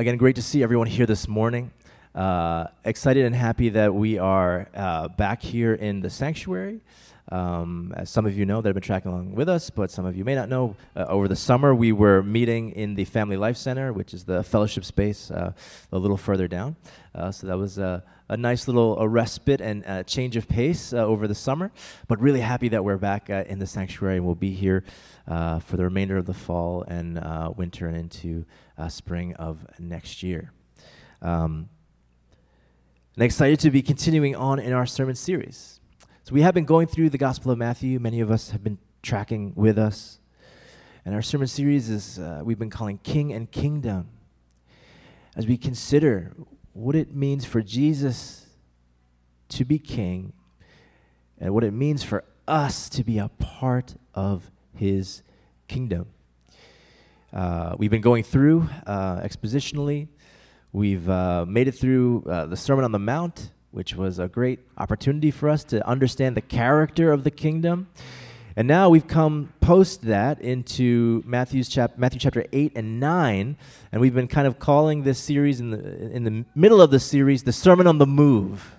Again, great to see everyone here this morning. Uh, excited and happy that we are uh, back here in the sanctuary. Um, as some of you know that have been tracking along with us, but some of you may not know, uh, over the summer we were meeting in the Family Life Center, which is the fellowship space uh, a little further down. Uh, so that was a, nice little respite and change of pace uh, over the summer. But really happy that we're back uh, in the sanctuary and we'll be here uh, for the remainder of the fall and winter and into spring of next year. Um, and excited to be continuing on in our sermon series. So we have been going through the Gospel of Matthew. Many of us have been tracking with us. And our sermon series is uh, we've been calling King and Kingdom. As we consider what it means for Jesus to be king and what it means for us to be a part of his kingdom. Uh, we've been going through uh, expositionally. We've uh, made it through uh, the Sermon on the Mount which was a great opportunity for us to understand the character of the kingdom. And now we've come post that into Matthew's chap- Matthew chapter 8 and 9, and we've been kind of calling this series in the, in the middle of the series the Sermon on the Move.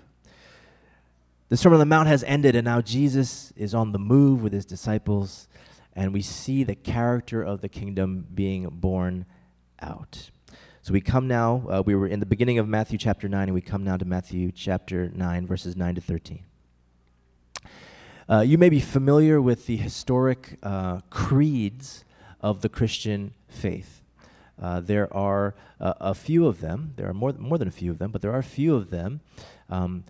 The Sermon on the Mount has ended, and now Jesus is on the move with his disciples, and we see the character of the kingdom being borne out. So we come now, uh, we were in the beginning of Matthew chapter 9, and we come now to Matthew chapter 9, verses 9 to 13. Uh, you may be familiar with the historic uh, creeds of the Christian faith. Uh, there are uh, a few of them. There are more, more than a few of them, but there are a few of them. Um,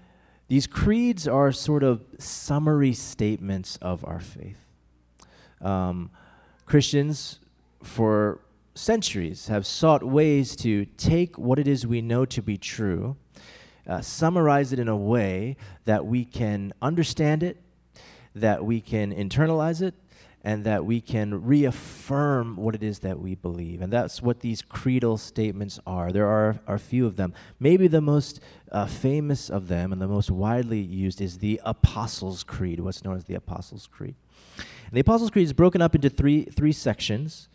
these creeds are sort of summary statements of our faith. Um, Christians, for centuries have sought ways to take what it is we know to be true, uh, summarize it in a way that we can understand it, that we can internalize it, and that we can reaffirm what it is that we believe. And that's what these creedal statements are. There are, a few of them. Maybe the most uh, famous of them and the most widely used is the Apostles' Creed, what's known as the Apostles' Creed. The Apostles' Creed is broken up into three, three sections.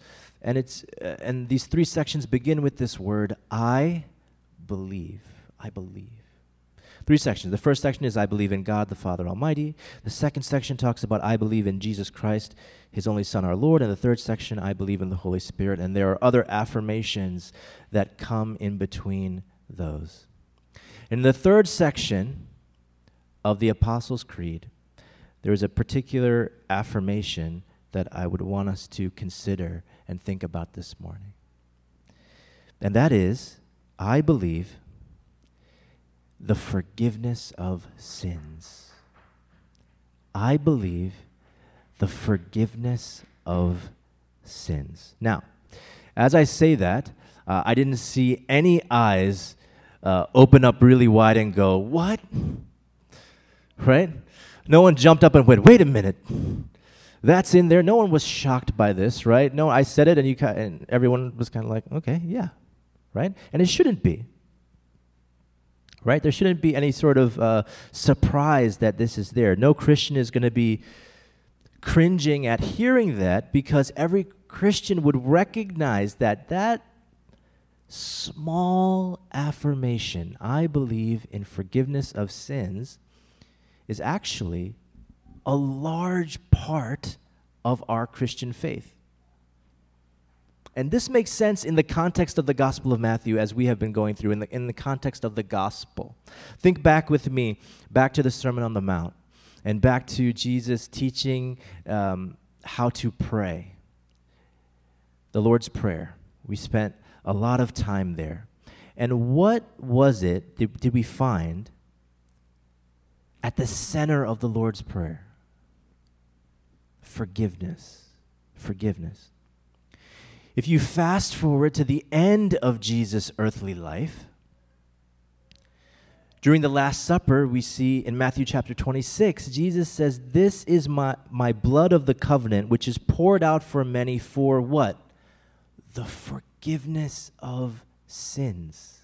And, it's, uh, and these three sections begin with this word, I believe. I believe. Three sections. The first section is I believe in God the Father Almighty. The second section talks about I believe in Jesus Christ, his only Son, our Lord. And the third section, I believe in the Holy Spirit. And there are other affirmations that come in between those. In the third section of the Apostles' Creed, there is a particular affirmation that I would want us to consider and think about this morning. And that is, I believe the forgiveness of sins. I believe the forgiveness of sins. Now, as I say that, uh, I didn't see any eyes uh, open up really wide and go, What? Right? No one jumped up and went, Wait a minute that's in there. No one was shocked by this, right? No, I said it, and you and everyone was kind of like, okay, yeah, right? And it shouldn't be, right? There shouldn't be any sort of uh, surprise that this is there. No Christian is going to be cringing at hearing that because every Christian would recognize that that small affirmation, I believe in forgiveness of sins, is actually a large part of our Christian faith. And this makes sense in the context of the Gospel of Matthew as we have been going through, in the, in the context of the Gospel. Think back with me, back to the Sermon on the Mount, and back to Jesus teaching um, how to pray. The Lord's Prayer. We spent a lot of time there. And what was it did, did we find at the center of the Lord's Prayer? Forgiveness. Forgiveness. If you fast forward to the end of Jesus' earthly life, during the Last Supper, we see in Matthew chapter 26, Jesus says, This is my, my blood of the covenant, which is poured out for many for what? The forgiveness of sins.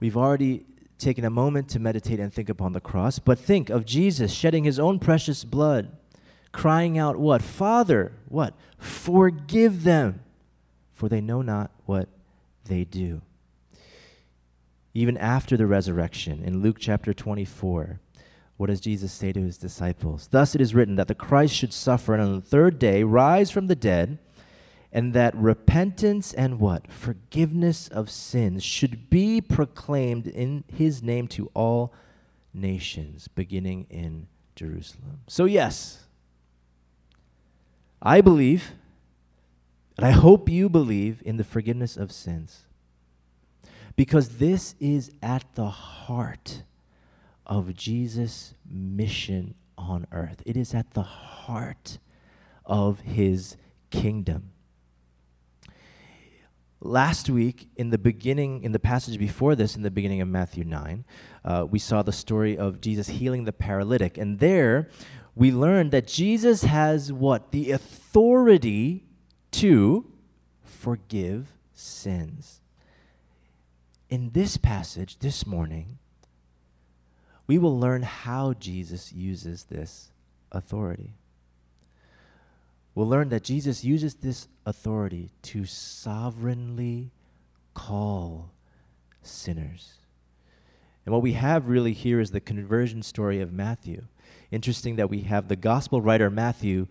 We've already taken a moment to meditate and think upon the cross, but think of Jesus shedding his own precious blood, crying out, What? Father, what? Forgive them, for they know not what they do. Even after the resurrection, in Luke chapter 24, what does Jesus say to his disciples? Thus it is written that the Christ should suffer and on the third day rise from the dead, and that repentance and what? Forgiveness of sins should be proclaimed in his name to all nations, beginning in Jerusalem. So, yes, I believe, and I hope you believe in the forgiveness of sins. Because this is at the heart of Jesus' mission on earth. It is at the heart of his kingdom. Last week, in the beginning, in the passage before this, in the beginning of Matthew 9, uh, we saw the story of Jesus healing the paralytic. And there, we learned that Jesus has what? The authority to forgive sins. In this passage this morning, we will learn how Jesus uses this authority. We'll learn that Jesus uses this authority to sovereignly call sinners. And what we have really here is the conversion story of Matthew. Interesting that we have the gospel writer Matthew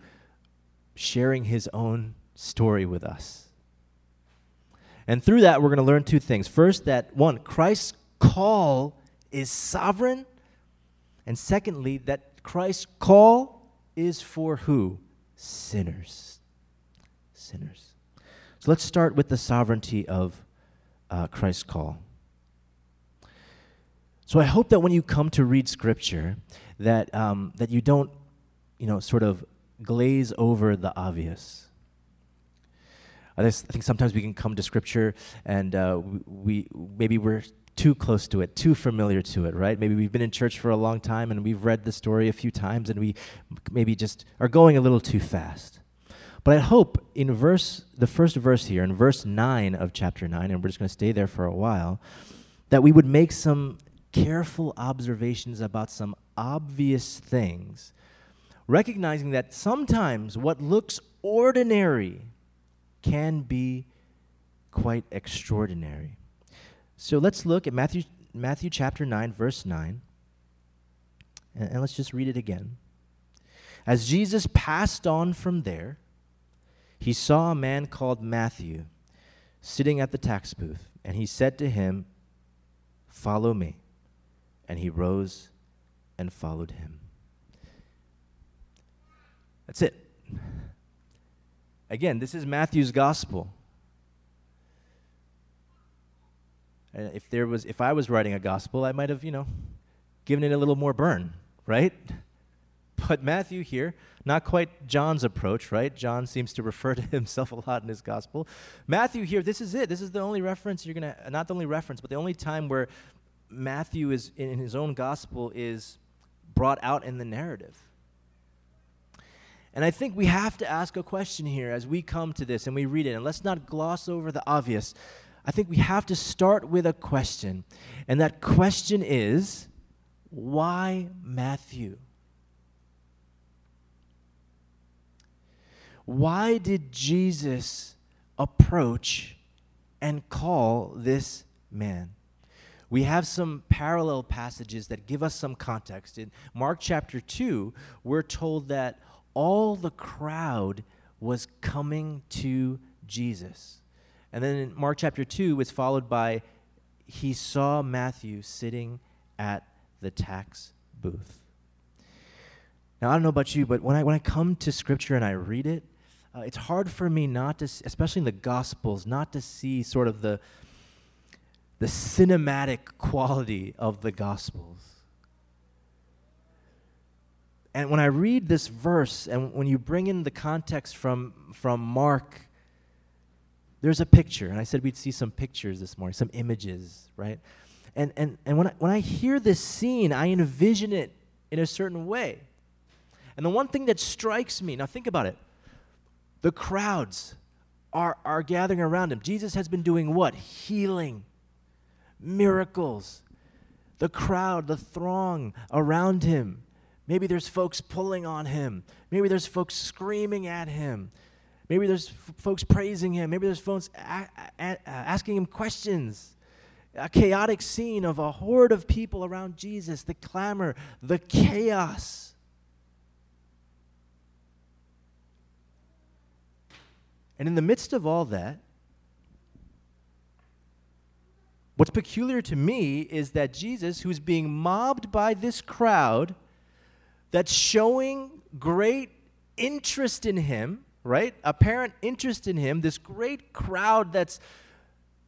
sharing his own story with us. And through that, we're going to learn two things. First, that one, Christ's call is sovereign. And secondly, that Christ's call is for who? Sinners. Sinners. So let's start with the sovereignty of uh, Christ's call. So I hope that when you come to read Scripture, that um, that you don't, you know, sort of glaze over the obvious. I, think sometimes we can come to Scripture and uh, we maybe we're too close to it, too familiar to it, right? Maybe we've been in church for a long time and we've read the story a few times and we maybe just are going a little too fast. But I hope in verse the first verse here, in verse 9 of chapter 9, and we're just going to stay there for a while, that we would make some careful observations about some obvious things, recognizing that sometimes what looks ordinary can be quite extraordinary. So let's look at Matthew, Matthew chapter 9, verse 9, and, and let's just read it again. As Jesus passed on from there, he saw a man called Matthew sitting at the tax booth, and he said to him, Follow me. And he rose and followed him. That's it. Again, this is Matthew's gospel. And if there was if I was writing a gospel, I might have, you know, given it a little more burn, right? But Matthew here, not quite John's approach, right? John seems to refer to himself a lot in his gospel. Matthew here, this is it. This is the only reference you're going to, not the only reference, but the only time where Matthew is in his own gospel is brought out in the narrative. And I think we have to ask a question here as we come to this and we read it. And let's not gloss over the obvious. I think we have to start with a question. And that question is why Matthew? Why did Jesus approach and call this man? we have some parallel passages that give us some context. In Mark chapter 2, we're told that all the crowd was coming to Jesus. And then in Mark chapter 2 it's followed by he saw Matthew sitting at the tax booth. Now, I don't know about you, but when I, when I come to Scripture and I read it, uh, it's hard for me not to, especially in the Gospels, not to see sort of the, the cinematic quality of the Gospels. And when I read this verse, and when you bring in the context from, from Mark, there's a picture. And I said we'd see some pictures this morning, some images, right? And, and, and when, I, when I hear this scene, I envision it in a certain way. And the one thing that strikes me, now think about it the crowds are, are gathering around him. Jesus has been doing what? Healing miracles. The crowd, the throng around him. Maybe there's folks pulling on him. Maybe there's folks screaming at him. Maybe there's f- folks praising him. Maybe there's folks a- a- asking him questions. A chaotic scene of a horde of people around Jesus, the clamor, the chaos. And in the midst of all that, what's peculiar to me is that Jesus, who's being mobbed by this crowd that's showing great interest in him, right? Apparent interest in him, this great crowd that's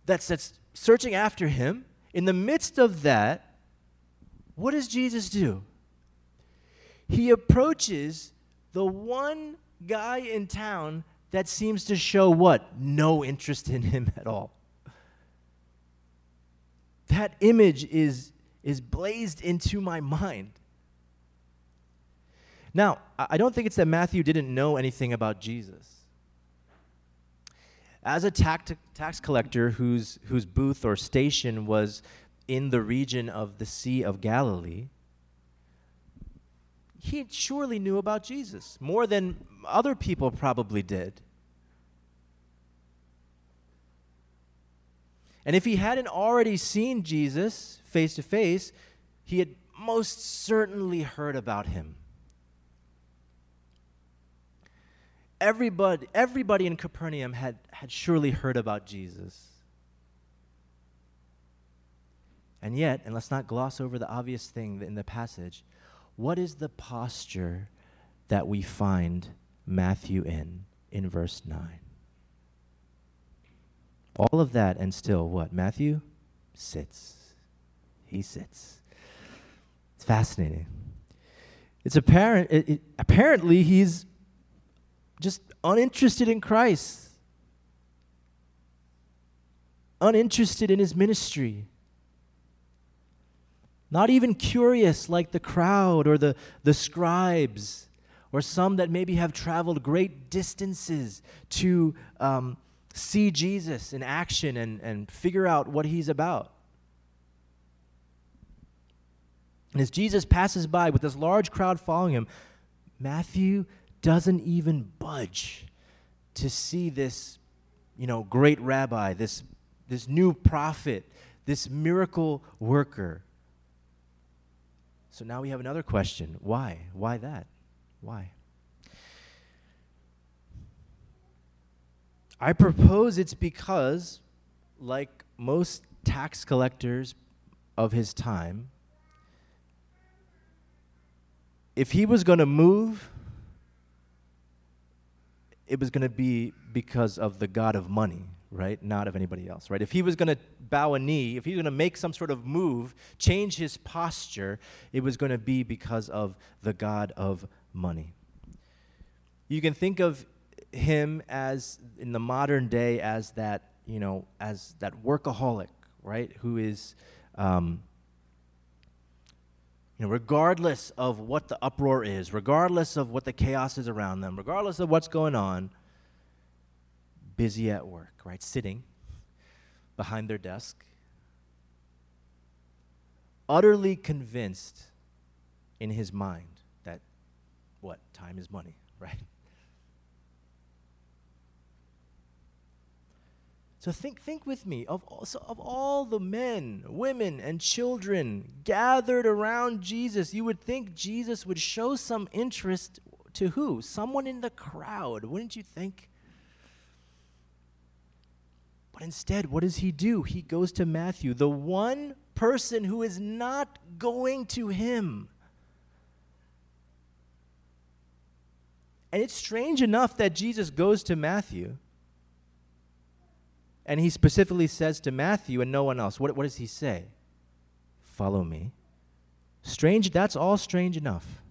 that's that's searching after him. In the midst of that, what does Jesus do? He approaches the one guy in town that seems to show what? No interest in him at all. That image is, is blazed into my mind. Now, I don't think it's that Matthew didn't know anything about Jesus. As a tax, tax collector whose, whose booth or station was in the region of the Sea of Galilee, he surely knew about Jesus more than other people probably did. And if he hadn't already seen Jesus face to face, he had most certainly heard about him. Everybody, everybody in Capernaum had, had surely heard about Jesus. And yet, and let's not gloss over the obvious thing in the passage, what is the posture that we find Matthew in, in verse 9? All of that and still what? Matthew sits. He sits. It's fascinating. It's apparent, it, it, apparently, he's just uninterested in Christ, uninterested in his ministry. Not even curious like the crowd or the, the scribes or some that maybe have traveled great distances to um, see Jesus in action and, and figure out what he's about. And as Jesus passes by with this large crowd following him, Matthew doesn't even budge to see this, you know, great rabbi, this, this new prophet, this miracle worker. So now we have another question. Why? Why that? Why? I propose it's because, like most tax collectors of his time, if he was going to move, it was going to be because of the God of money, right? Not of anybody else, right? If he was going to bow a knee, if he was going to make some sort of move, change his posture, it was going to be because of the God of money. You can think of him as in the modern day as that you know as that workaholic right who is um, know regardless of what the uproar is regardless of what the chaos is around them regardless of what's going on busy at work right? Sitting behind their desk utterly convinced in his mind that what time is money right So think, think with me of, so of all the men, women, and children gathered around Jesus, you would think Jesus would show some interest to who? Someone in the crowd, wouldn't you think? But instead, what does he do? He goes to Matthew, the one person who is not going to him. And it's strange enough that Jesus goes to Matthew and he specifically says to Matthew and no one else, what, what does he say? Follow me. Strange, that's all strange enough.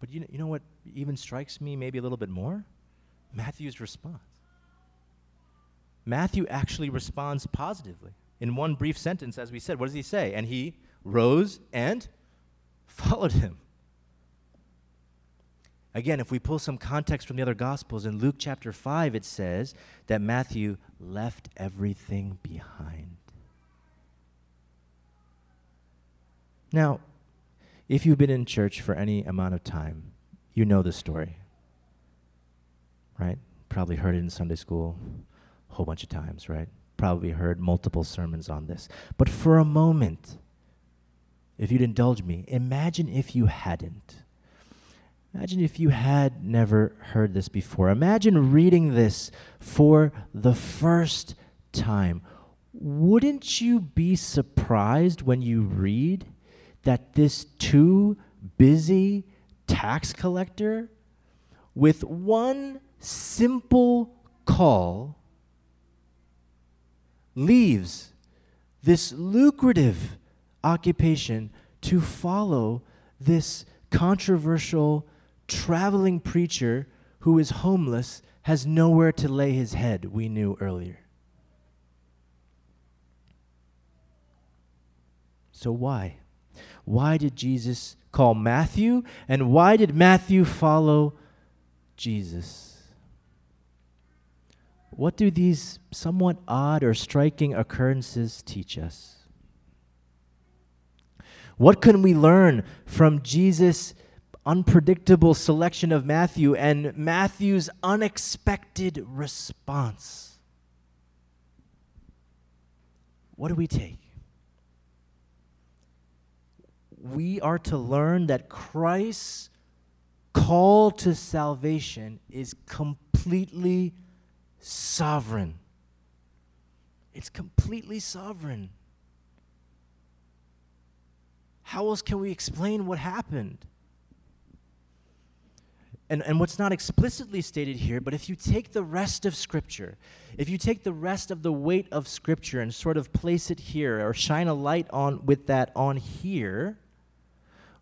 But you you know what even strikes me maybe a little bit more? Matthew's response. Matthew actually responds positively. In one brief sentence, as we said, what does he say? And he rose and followed him. Again, if we pull some context from the other Gospels, in Luke chapter 5, it says that Matthew left everything behind. Now, if you've been in church for any amount of time, you know the story. Right? Probably heard it in Sunday school a whole bunch of times, right? Probably heard multiple sermons on this. But for a moment, if you'd indulge me, imagine if you hadn't. Imagine if you had never heard this before. Imagine reading this for the first time. Wouldn't you be surprised when you read that this too busy tax collector, with one simple call, leaves this lucrative occupation to follow this controversial traveling preacher who is homeless, has nowhere to lay his head, we knew earlier. So, why? Why did Jesus call Matthew? And why did Matthew follow Jesus? What do these somewhat odd or striking occurrences teach us? What can we learn from Jesus' unpredictable selection of Matthew and Matthew's unexpected response? What do we take? We are to learn that Christ's call to salvation is completely sovereign. It's completely sovereign. How else can we explain what happened? And, and what's not explicitly stated here, but if you take the rest of Scripture, if you take the rest of the weight of Scripture and sort of place it here or shine a light on with that on here,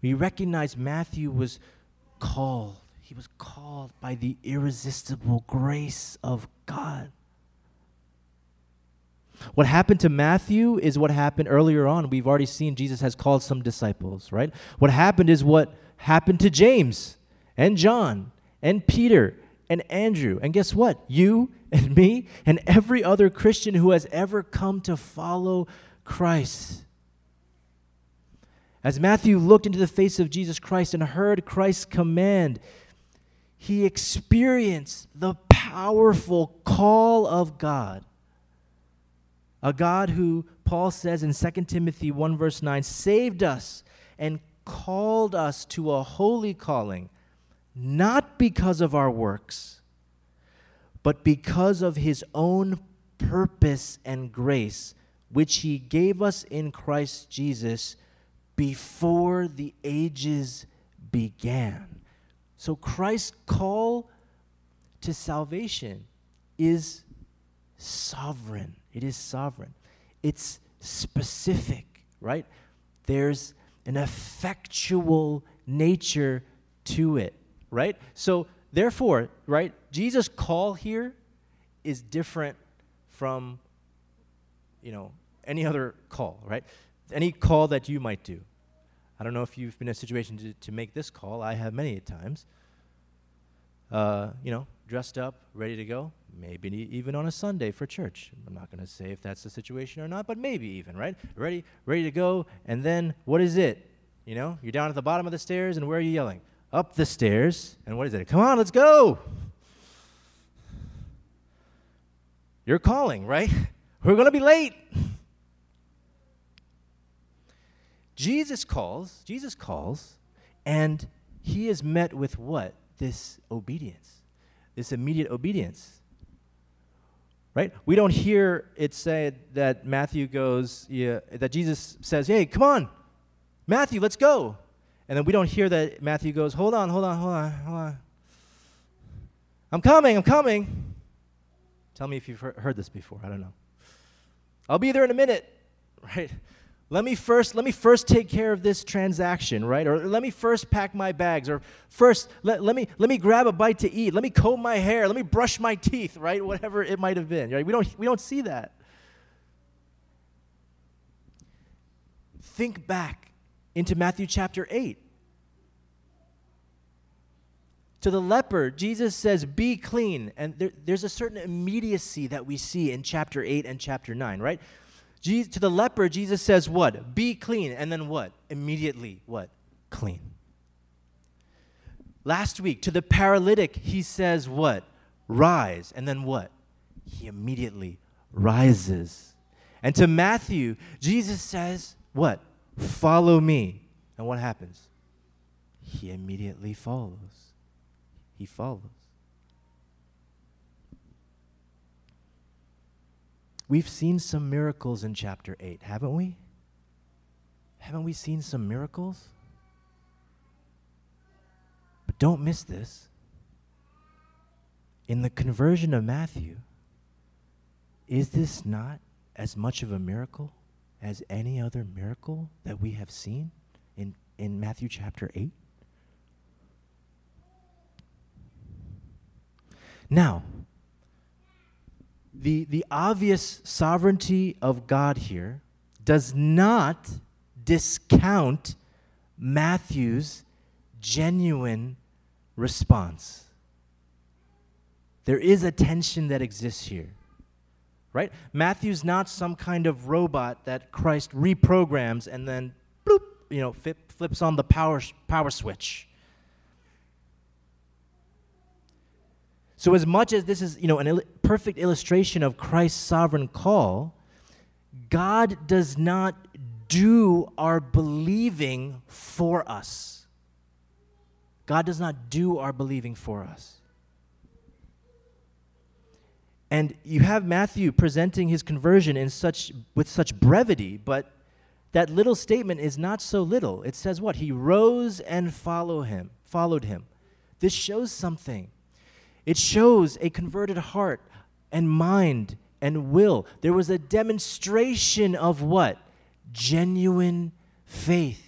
we recognize Matthew was called. He was called by the irresistible grace of God. What happened to Matthew is what happened earlier on. We've already seen Jesus has called some disciples, right? What happened is what happened to James and John and Peter and Andrew. And guess what? You and me and every other Christian who has ever come to follow Christ. As Matthew looked into the face of Jesus Christ and heard Christ's command, he experienced the powerful call of God a God who, Paul says in 2 Timothy 1, verse 9, saved us and called us to a holy calling, not because of our works, but because of his own purpose and grace, which he gave us in Christ Jesus before the ages began. So Christ's call to salvation is sovereign. It is sovereign. It's specific, right? There's an effectual nature to it, right? So, therefore, right, Jesus' call here is different from, you know, any other call, right? Any call that you might do. I don't know if you've been in a situation to, to make this call. I have many times. Uh, you know, dressed up, ready to go maybe even on a Sunday for church. I'm not going to say if that's the situation or not, but maybe even, right? Ready, ready to go, and then what is it? You know, you're down at the bottom of the stairs, and where are you yelling? Up the stairs, and what is it? Come on, let's go. You're calling, right? We're going to be late. Jesus calls, Jesus calls, and he is met with what? This obedience, this immediate obedience right? We don't hear it said that Matthew goes, yeah, that Jesus says, hey, come on, Matthew, let's go. And then we don't hear that Matthew goes, hold on, hold on, hold on, hold on. I'm coming, I'm coming. Tell me if you've heard this before. I don't know. I'll be there in a minute, right? let me first let me first take care of this transaction right or let me first pack my bags or first let, let me let me grab a bite to eat let me comb my hair let me brush my teeth right whatever it might have been right we don't we don't see that think back into matthew chapter 8 to the leper jesus says be clean and there, there's a certain immediacy that we see in chapter 8 and chapter 9 right Jesus, to the leper, Jesus says, What? Be clean. And then what? Immediately, what? Clean. Last week, to the paralytic, he says, What? rise. And then what? He immediately rises. And to Matthew, Jesus says, What? Follow me. And what happens? He immediately follows. He follows. We've seen some miracles in chapter 8, haven't we? Haven't we seen some miracles? But don't miss this. In the conversion of Matthew, is this not as much of a miracle as any other miracle that we have seen in, in Matthew chapter 8? Now, the, the obvious sovereignty of God here does not discount Matthew's genuine response. There is a tension that exists here. Right? Matthew's not some kind of robot that Christ reprograms and then bloop, you know, flip, flips on the power, power switch. So, as much as this is, you know, a il- perfect illustration of Christ's sovereign call, God does not do our believing for us. God does not do our believing for us. And you have Matthew presenting his conversion in such with such brevity, but that little statement is not so little. It says what? He rose and follow him, followed him. This shows something. It shows a converted heart and mind and will. There was a demonstration of what? Genuine faith.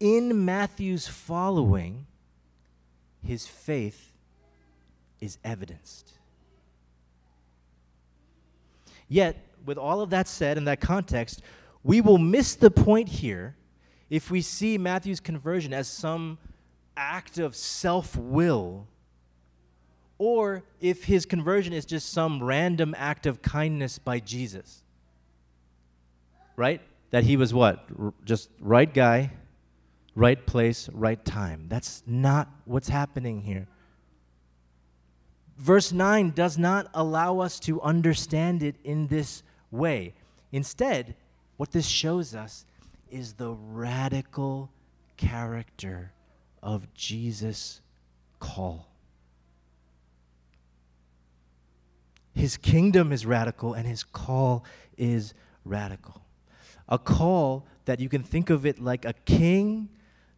In Matthew's following, his faith is evidenced. Yet, with all of that said in that context, we will miss the point here if we see Matthew's conversion as some act of self will, or if his conversion is just some random act of kindness by Jesus. Right? That he was what? R- just right guy, right place, right time. That's not what's happening here. Verse 9 does not allow us to understand it in this way. Instead, what this shows us is the radical character of Jesus' call. His kingdom is radical and his call is radical. A call that you can think of it like a king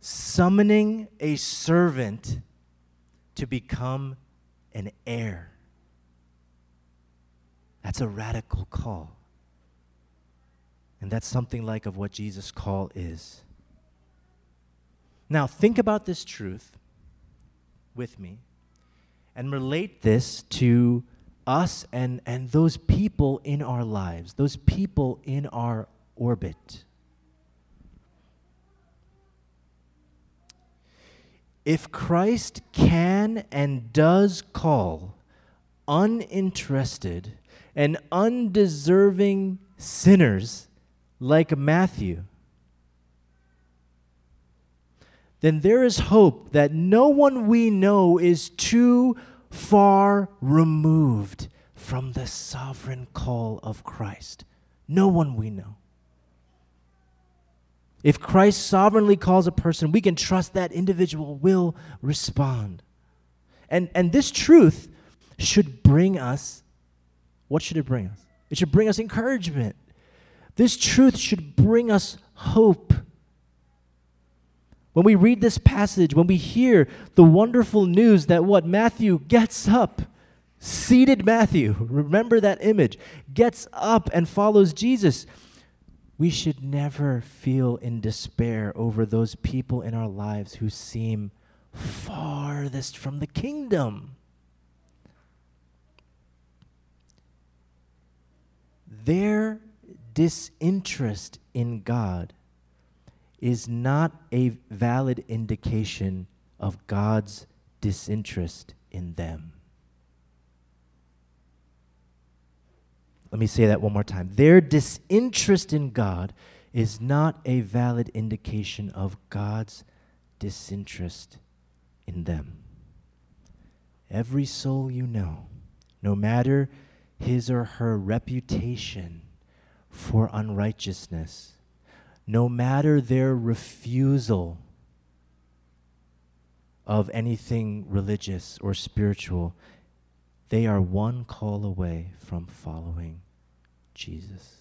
summoning a servant to become an heir. That's a radical call. And that's something like of what Jesus' call is. Now, think about this truth with me and relate this to us and, and those people in our lives, those people in our orbit. If Christ can and does call uninterested and undeserving sinners like Matthew, then there is hope that no one we know is too far removed from the sovereign call of Christ. No one we know. If Christ sovereignly calls a person, we can trust that individual will respond. And, and this truth should bring us, what should it bring us? It should bring us encouragement. This truth should bring us hope. When we read this passage, when we hear the wonderful news that what Matthew gets up, seated Matthew, remember that image, gets up and follows Jesus, we should never feel in despair over those people in our lives who seem farthest from the kingdom. Their disinterest in God is not a valid indication of God's disinterest in them. Let me say that one more time. Their disinterest in God is not a valid indication of God's disinterest in them. Every soul you know, no matter his or her reputation for unrighteousness, no matter their refusal of anything religious or spiritual, they are one call away from following Jesus.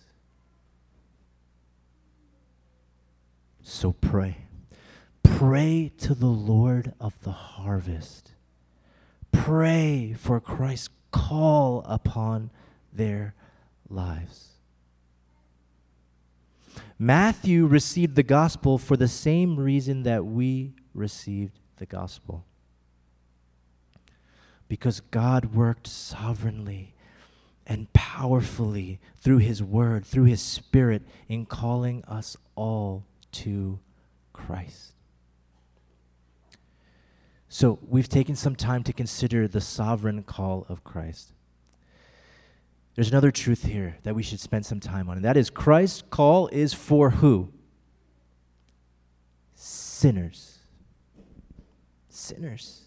So pray. Pray to the Lord of the harvest. Pray for Christ's call upon their lives. Matthew received the gospel for the same reason that we received the gospel. Because God worked sovereignly and powerfully through His Word, through His Spirit, in calling us all to Christ. So, we've taken some time to consider the sovereign call of Christ. There's another truth here that we should spend some time on, and that is Christ's call is for who? Sinners. Sinners.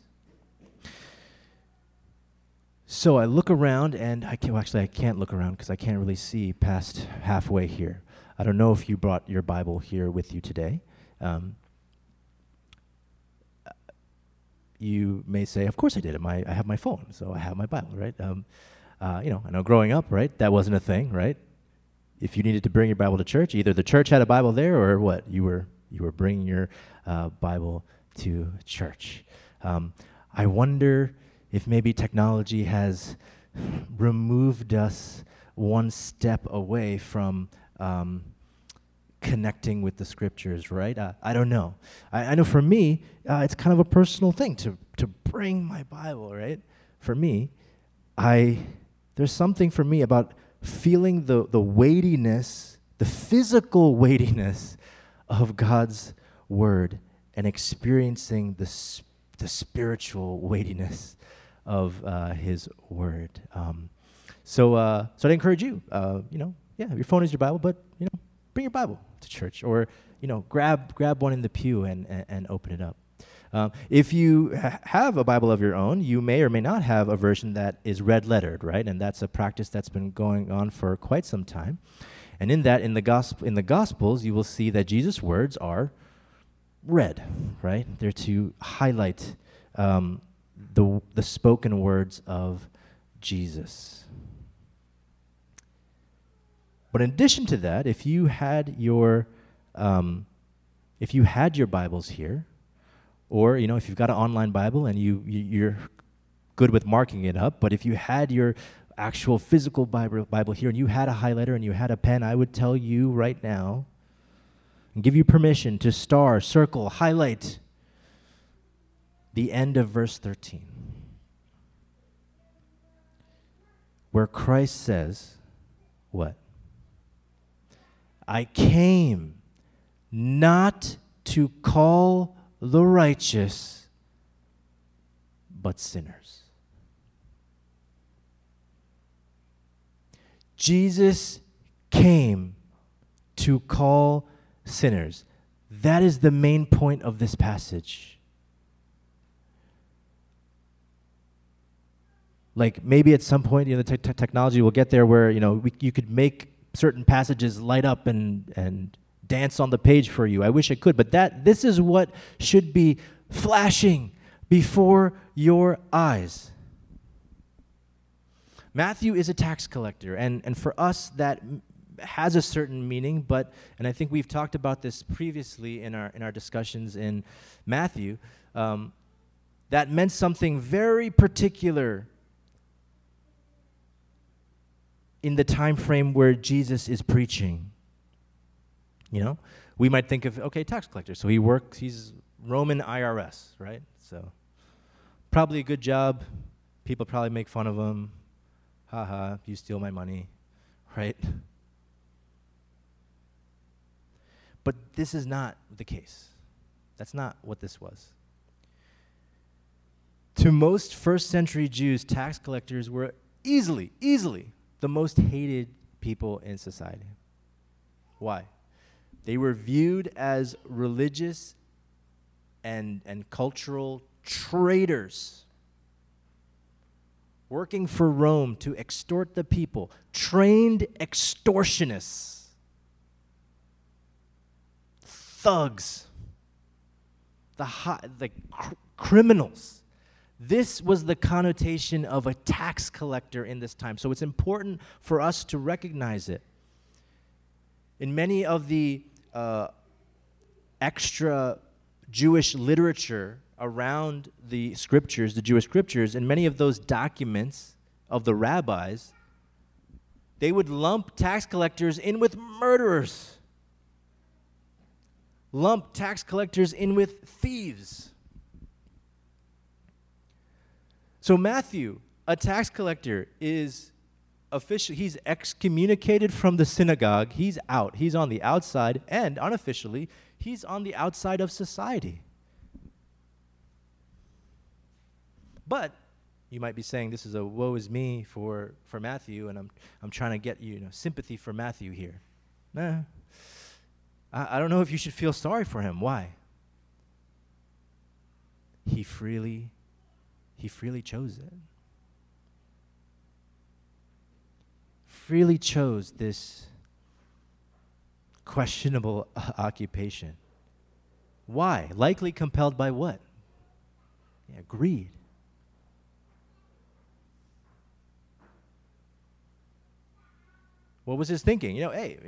So I look around, and I can well, actually I can't look around because I can't really see past halfway here. I don't know if you brought your Bible here with you today. Um, you may say, "Of course I did. My, I have my phone, so I have my Bible, right?" Um, uh, you know, I know growing up, right, that wasn't a thing, right? If you needed to bring your Bible to church, either the church had a Bible there, or what you were you were bringing your uh, Bible to church. Um, I wonder if maybe technology has removed us one step away from um, connecting with the scriptures, right? Uh, I don't know. I, I know for me, uh, it's kind of a personal thing to, to bring my Bible, right? For me, I there's something for me about feeling the, the weightiness, the physical weightiness of God's word and experiencing the, the spiritual weightiness of uh, his word. Um, so, uh, so I'd encourage you, uh, you know, yeah, your phone is your Bible, but, you know, bring your Bible to church or, you know, grab, grab one in the pew and, and, and open it up. Um, if you ha- have a Bible of your own, you may or may not have a version that is red lettered, right? And that's a practice that's been going on for quite some time. And in that, in the gospel, in the Gospels, you will see that Jesus' words are red, right? They're to highlight um, the the spoken words of Jesus. But in addition to that, if you had your um, if you had your Bibles here, or, you know, if you've got an online Bible and you, you are good with marking it up, but if you had your actual physical Bible, Bible here and you had a highlighter and you had a pen, I would tell you right now and give you permission to star, circle, highlight the end of verse 13. Where Christ says, What? I came not to call the righteous, but sinners. Jesus came to call sinners. That is the main point of this passage. Like maybe at some point, you know, the te- technology will get there where you know we, you could make certain passages light up and and dance on the page for you. I wish I could, but that this is what should be flashing before your eyes. Matthew is a tax collector, and, and for us, that has a certain meaning, but, and I think we've talked about this previously in our, in our discussions in Matthew, um, that meant something very particular in the time frame where Jesus is preaching. You know, we might think of okay, tax collector. So he works. He's Roman IRS, right? So probably a good job. People probably make fun of him. Ha ha! You steal my money, right? But this is not the case. That's not what this was. To most first century Jews, tax collectors were easily, easily the most hated people in society. Why? They were viewed as religious and, and cultural traitors working for Rome to extort the people, trained extortionists, thugs, the, hot, the cr- criminals. This was the connotation of a tax collector in this time. So it's important for us to recognize it. In many of the uh, extra Jewish literature around the scriptures, the Jewish scriptures, in many of those documents of the rabbis, they would lump tax collectors in with murderers, lump tax collectors in with thieves. So, Matthew, a tax collector, is officially, he's excommunicated from the synagogue. He's out. He's on the outside, and unofficially, he's on the outside of society. But you might be saying this is a woe is me for, for Matthew, and I'm, I'm trying to get you know, sympathy for Matthew here. Nah. I, I don't know if you should feel sorry for him. Why? He freely, he freely chose it. Freely chose this questionable occupation. Why? Likely compelled by what? Yeah, greed. What was his thinking? You know, hey,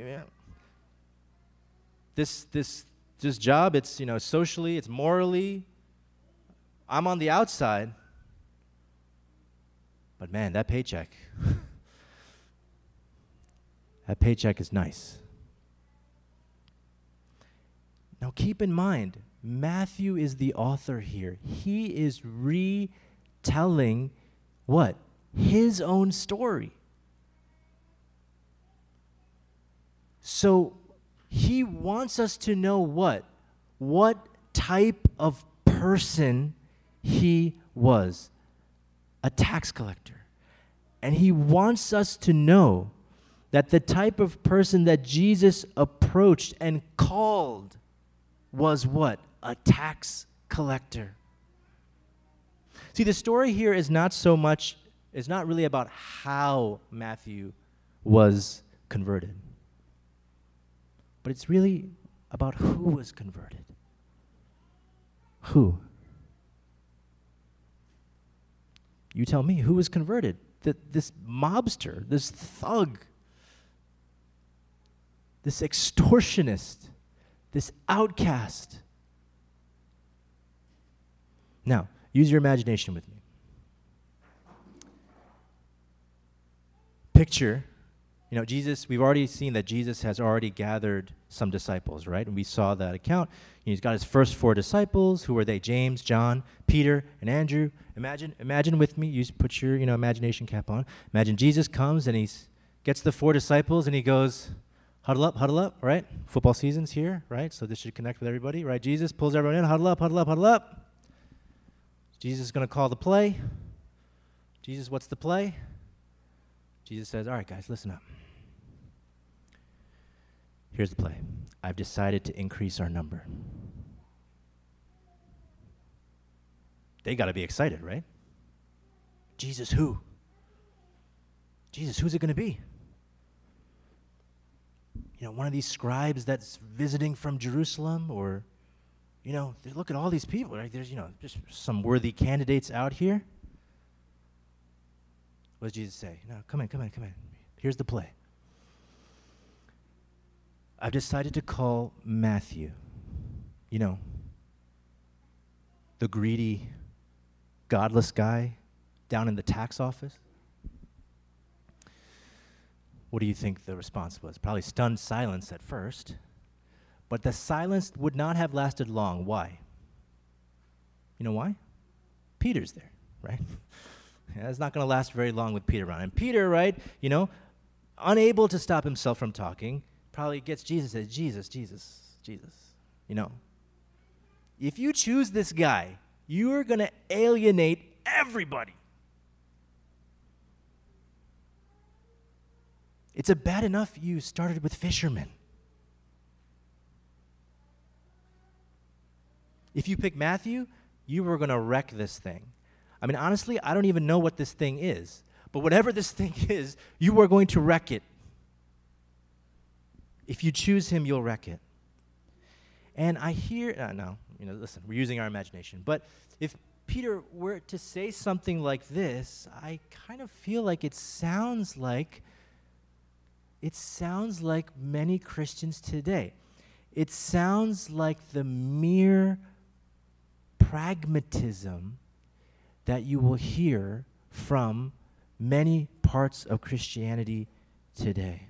this this this job, it's you know socially, it's morally. I'm on the outside, but man, that paycheck, that paycheck is nice. Now keep in mind, Matthew is the author here. He is retelling what? His own story. So he wants us to know what? What type of person he was a tax collector. And he wants us to know that the type of person that Jesus approached and called was what? A tax collector. See, the story here is not so much, it's not really about how Matthew was converted but it's really about who was converted. Who? You tell me, who was converted? That this mobster, this thug, this extortionist, this outcast. Now, use your imagination with me. Picture you know, Jesus, we've already seen that Jesus has already gathered some disciples, right? And we saw that account. He's got his first four disciples. Who were they? James, John, Peter, and Andrew. Imagine, imagine with me. You put your, you know, imagination cap on. Imagine Jesus comes and he gets the four disciples and he goes, huddle up, huddle up, right? Football season's here, right? So this should connect with everybody, right? Jesus pulls everyone in, huddle up, huddle up, huddle up. Jesus is going to call the play. Jesus, what's the play? Jesus says, All right, guys, listen up. Here's the play I've decided to increase our number. They got to be excited, right? Jesus, who? Jesus, who's it going to be? You know, one of these scribes that's visiting from Jerusalem, or, you know, look at all these people, right? There's, you know, just some worthy candidates out here. What does Jesus say? No, come in, come in, come in. Here's the play. I've decided to call Matthew, you know, the greedy, godless guy down in the tax office. What do you think the response was? Probably stunned silence at first, but the silence would not have lasted long. Why? You know why? Peter's there, right? yeah, it's not going to last very long with Peter around. And Peter, right, you know, unable to stop himself from talking, probably gets Jesus says, Jesus, Jesus, Jesus. You know, if you choose this guy, you are going to alienate everybody. It's a bad enough you started with fishermen. If you pick Matthew, you were going to wreck this thing. I mean, honestly, I don't even know what this thing is. But whatever this thing is, you are going to wreck it. If you choose him, you'll wreck it. And I hear, uh, no, you know, listen, we're using our imagination. But if Peter were to say something like this, I kind of feel like it sounds like it sounds like many Christians today. It sounds like the mere pragmatism that you will hear from many parts of Christianity today.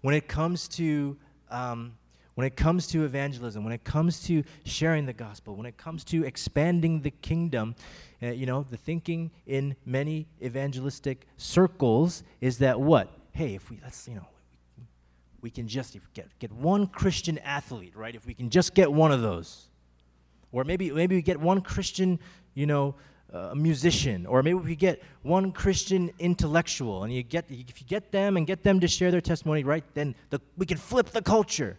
When it comes to um, when it comes to evangelism, when it comes to sharing the gospel, when it comes to expanding the kingdom, uh, you know, the thinking in many evangelistic circles is that what? Hey, if we, let's, you know, we can just get, get one Christian athlete, right? If we can just get one of those. Or maybe, maybe we get one Christian, you know, uh, musician. Or maybe we get one Christian intellectual. And you get, if you get them and get them to share their testimony, right, then the, we can flip the culture.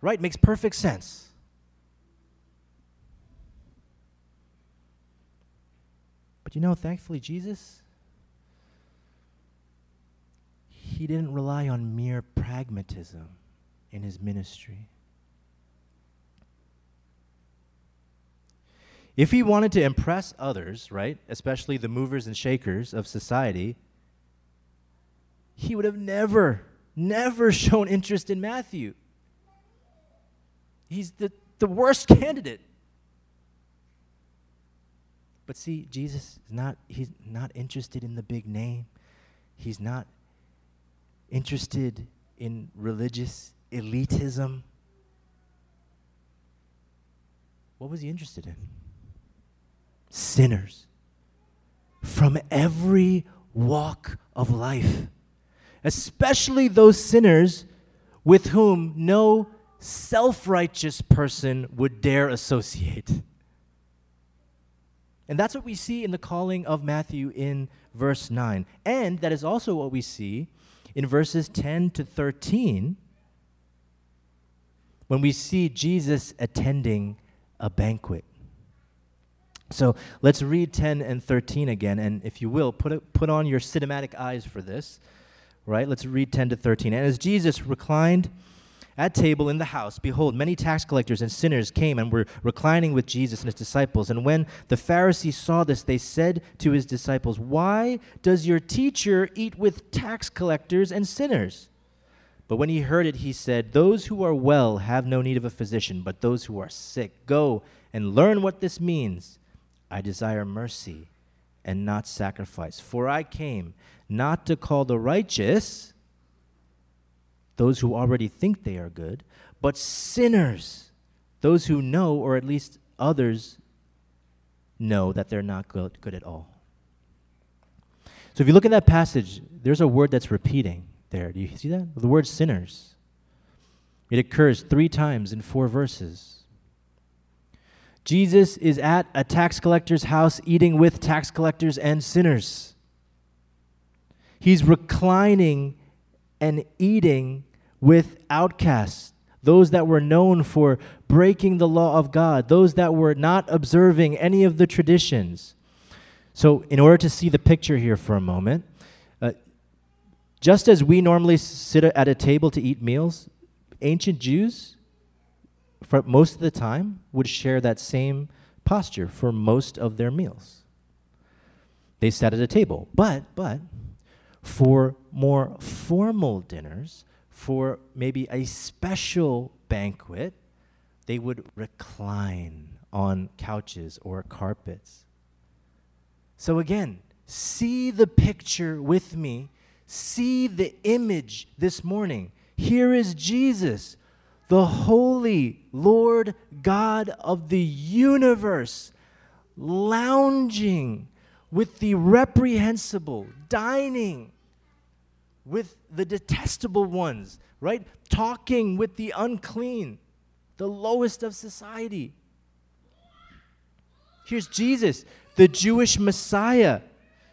Right? Makes perfect sense. But you know, thankfully, Jesus, he didn't rely on mere pragmatism in his ministry. If he wanted to impress others, right, especially the movers and shakers of society, he would have never, never shown interest in Matthew. He's the, the worst candidate. But see, Jesus is not he's not interested in the big name. He's not interested in religious elitism. What was he interested in? Sinners from every walk of life, especially those sinners with whom no self righteous person would dare associate. And that's what we see in the calling of Matthew in verse 9. And that is also what we see in verses 10 to 13 when we see Jesus attending a banquet. So let's read 10 and 13 again. And if you will, put, put on your cinematic eyes for this. Right? Let's read 10 to 13. And as Jesus reclined, at table in the house, behold, many tax collectors and sinners came and were reclining with Jesus and his disciples. And when the Pharisees saw this, they said to his disciples, Why does your teacher eat with tax collectors and sinners? But when he heard it, he said, Those who are well have no need of a physician, but those who are sick. Go and learn what this means. I desire mercy and not sacrifice. For I came not to call the righteous those who already think they are good, but sinners, those who know, or at least others know, that they're not good, good at all. So if you look at that passage, there's a word that's repeating there. Do you see that? The word sinners. It occurs three times in four verses. Jesus is at a tax collector's house eating with tax collectors and sinners. He's reclining and eating with outcasts, those that were known for breaking the law of God, those that were not observing any of the traditions. So, in order to see the picture here for a moment, uh, just as we normally sit at a table to eat meals, ancient Jews, for most of the time, would share that same posture for most of their meals. They sat at a table. But, but, for more formal dinners, for maybe a special banquet, they would recline on couches or carpets. So, again, see the picture with me. See the image this morning. Here is Jesus, the holy Lord God of the universe, lounging with the reprehensible, dining with the detestable ones, right? Talking with the unclean, the lowest of society. Here's Jesus, the Jewish Messiah,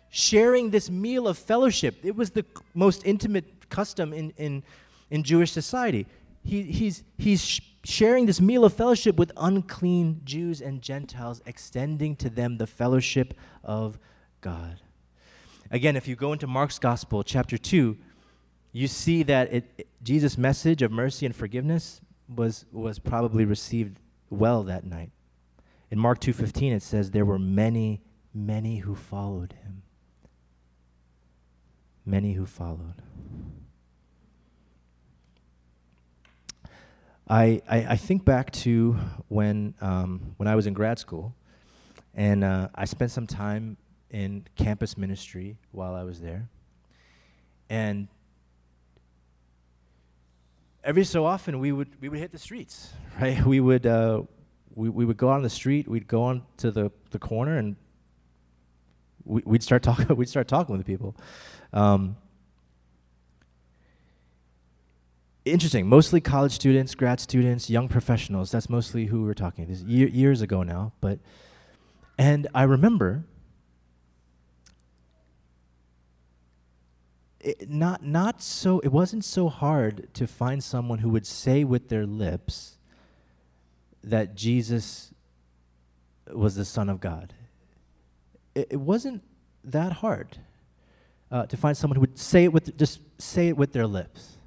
sharing this meal of fellowship. It was the most intimate custom in, in, in Jewish society. He, he's, he's sharing this meal of fellowship with unclean Jews and Gentiles, extending to them the fellowship of God. Again, if you go into Mark's Gospel, chapter 2, you see that it, Jesus' message of mercy and forgiveness was, was probably received well that night. In Mark 2:15 it says there were many many who followed him. Many who followed. I, I, I think back to when, um, when I was in grad school, and uh, I spent some time in campus ministry while I was there. And every so often we would, we would hit the streets, right? We would, uh, we, we would go on the street, we'd go on to the, the corner, and we, would start talking. we'd start talking with people. Um, interesting. Mostly college students, grad students, young professionals. That's mostly who we're talking. This year, years ago now, but and I remember it not not so. It wasn't so hard to find someone who would say with their lips that Jesus was the Son of God. It, it wasn't that hard uh, to find someone who would say it with just say it with their lips.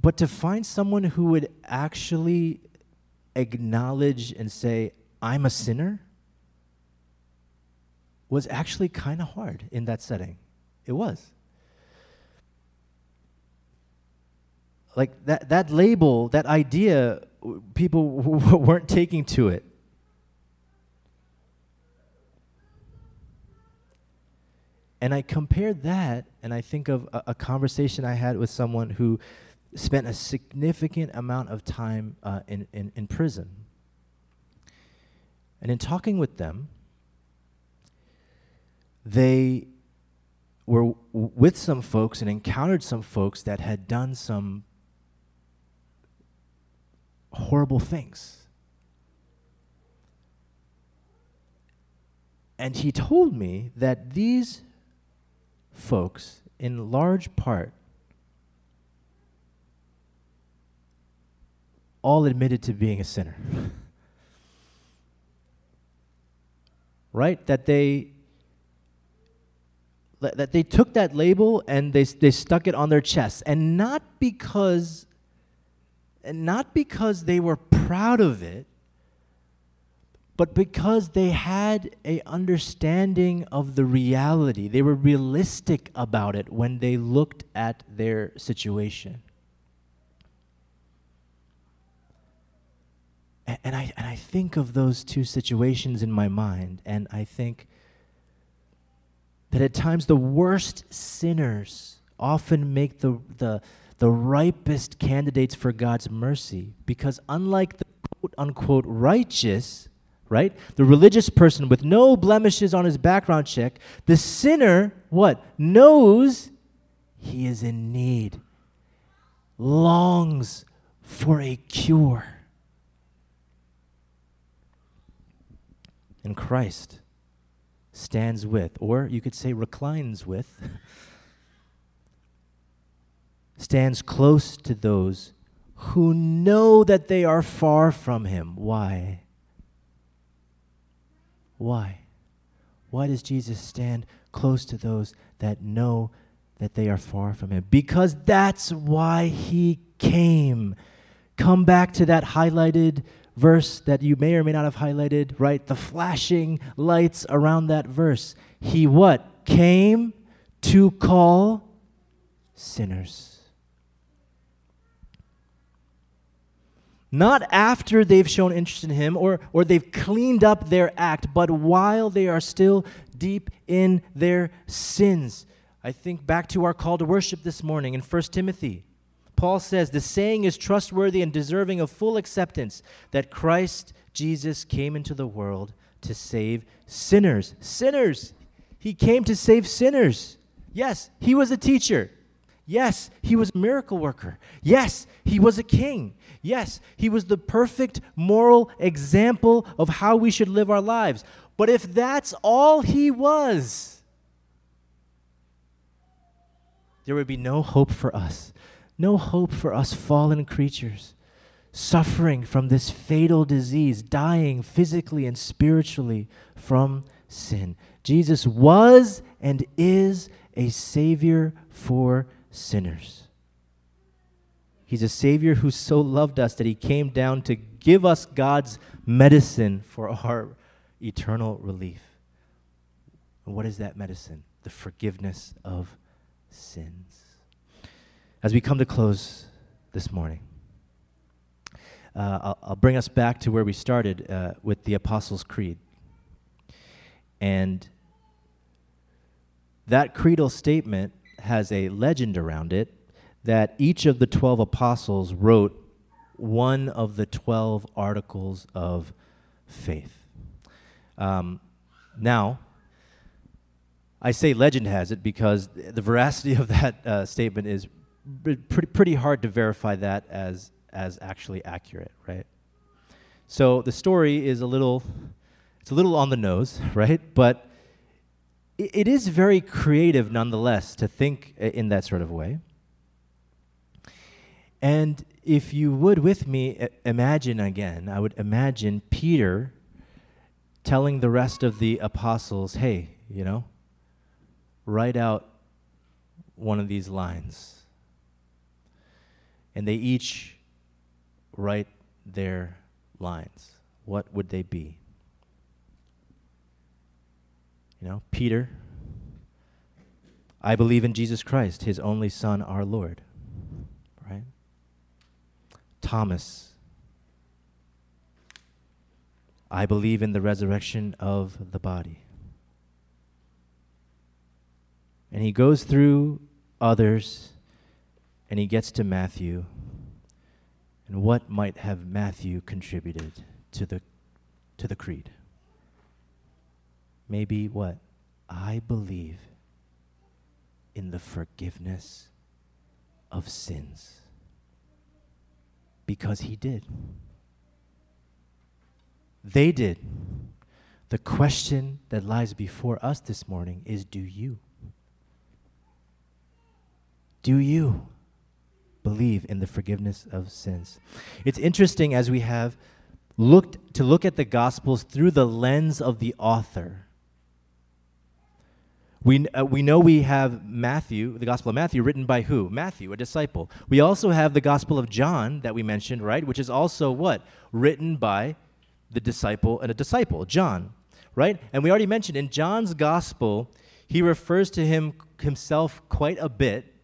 But to find someone who would actually acknowledge and say, I'm a sinner, was actually kind of hard in that setting. It was. Like that, that label, that idea, people weren't taking to it. And I compared that, and I think of a, a conversation I had with someone who spent a significant amount of time uh, in, in, in prison. And in talking with them, they were w- with some folks and encountered some folks that had done some horrible things. And he told me that these folks, in large part, all admitted to being a sinner. right? That they that they took that label and they, they stuck it on their chest and not because and not because they were proud of it but because they had a understanding of the reality they were realistic about it when they looked at their situation and I, and I think of those two situations in my mind, and I think that at times the worst sinners often make the, the, the ripest candidates for God's mercy because, unlike the quote unquote righteous, right, the religious person with no blemishes on his background check, the sinner, what? Knows he is in need, longs for a cure and Christ stands with, or you could say reclines with, stands close to those who know that they are far from him. Why? Why? Why does Jesus stand close to those that know that they are far from him? Because that's why he came. Come back to that highlighted verse that you may or may not have highlighted, right? The flashing lights around that verse. He what? Came to call sinners. Not after they've shown interest in him or, or they've cleaned up their act, but while they are still deep in their sins. I think back to our call to worship this morning in 1 Timothy. Paul says the saying is trustworthy and deserving of full acceptance that Christ Jesus came into the world to save sinners. Sinners! He came to save sinners. Yes, he was a teacher. Yes, he was a miracle worker. Yes, he was a king. Yes, he was the perfect moral example of how we should live our lives. But if that's all he was, there would be no hope for us, no hope for us fallen creatures suffering from this fatal disease, dying physically and spiritually from sin. Jesus was and is a Savior for sinners. He's a Savior who so loved us that He came down to give us God's medicine for our eternal relief. And what is that medicine? The forgiveness of sins. As we come to close this morning, uh, I'll, I'll, bring us back to where we started uh, with the Apostles' Creed. And that creedal statement has a legend around it that each of the 12 apostles wrote one of the 12 articles of faith. Um, now, I say legend has it because the veracity of that uh, statement is pretty, pretty hard to verify that as, as actually accurate, right? So the story is a little, it's a little on the nose, right? But it, it is very creative nonetheless to think in that sort of way. And if you would with me imagine again, I would imagine Peter telling the rest of the apostles, hey, you know, write out one of these lines. And they each write their lines. What would they be? You know, Peter, I believe in Jesus Christ, his only Son, our Lord. Right? Thomas, I believe in the resurrection of the body. And he goes through others and he gets to Matthew. And what might have Matthew contributed to the, to the creed? Maybe what? I believe in the forgiveness of sins. Because he did. They did. The question that lies before us this morning is do you? Do you believe in the forgiveness of sins? It's interesting as we have looked to look at the Gospels through the lens of the author. We, uh, we know we have Matthew, the Gospel of Matthew, written by who? Matthew, a disciple. We also have the Gospel of John that we mentioned, right? Which is also what? Written by the disciple and a disciple, John, right? And we already mentioned in John's Gospel, he refers to him himself quite a bit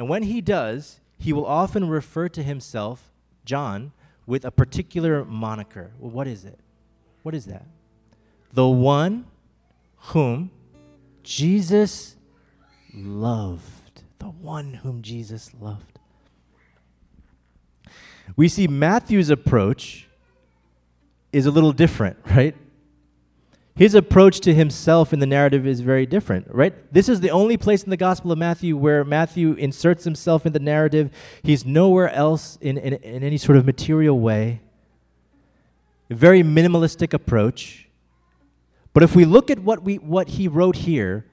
and when he does, he will often refer to himself, John, with a particular moniker. Well, what is it? What is that? The one whom Jesus loved. The one whom Jesus loved. We see Matthew's approach is a little different, right? His approach to himself in the narrative is very different, right? This is the only place in the Gospel of Matthew where Matthew inserts himself in the narrative. He's nowhere else in, in, in any sort of material way. A very minimalistic approach. But if we look at what, we, what he wrote here,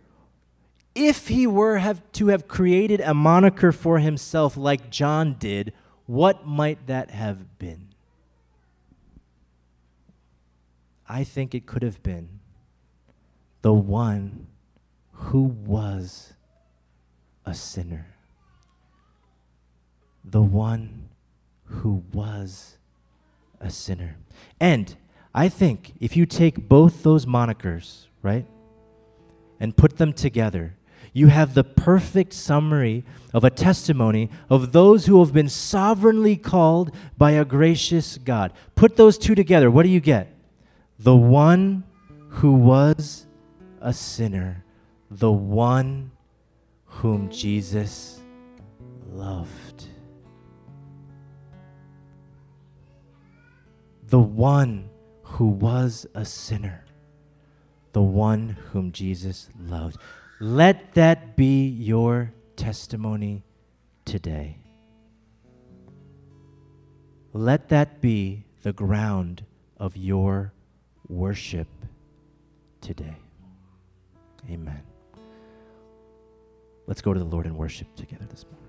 if he were have to have created a moniker for himself like John did, what might that have been? I think it could have been the one who was a sinner. The one who was a sinner. And I think if you take both those monikers, right, and put them together, you have the perfect summary of a testimony of those who have been sovereignly called by a gracious God. Put those two together, what do you get? The one who was a sinner, the one whom Jesus loved. The one who was a sinner, the one whom Jesus loved. Let that be your testimony today. Let that be the ground of your worship today. Amen. let's go to the Lord and worship together this morning.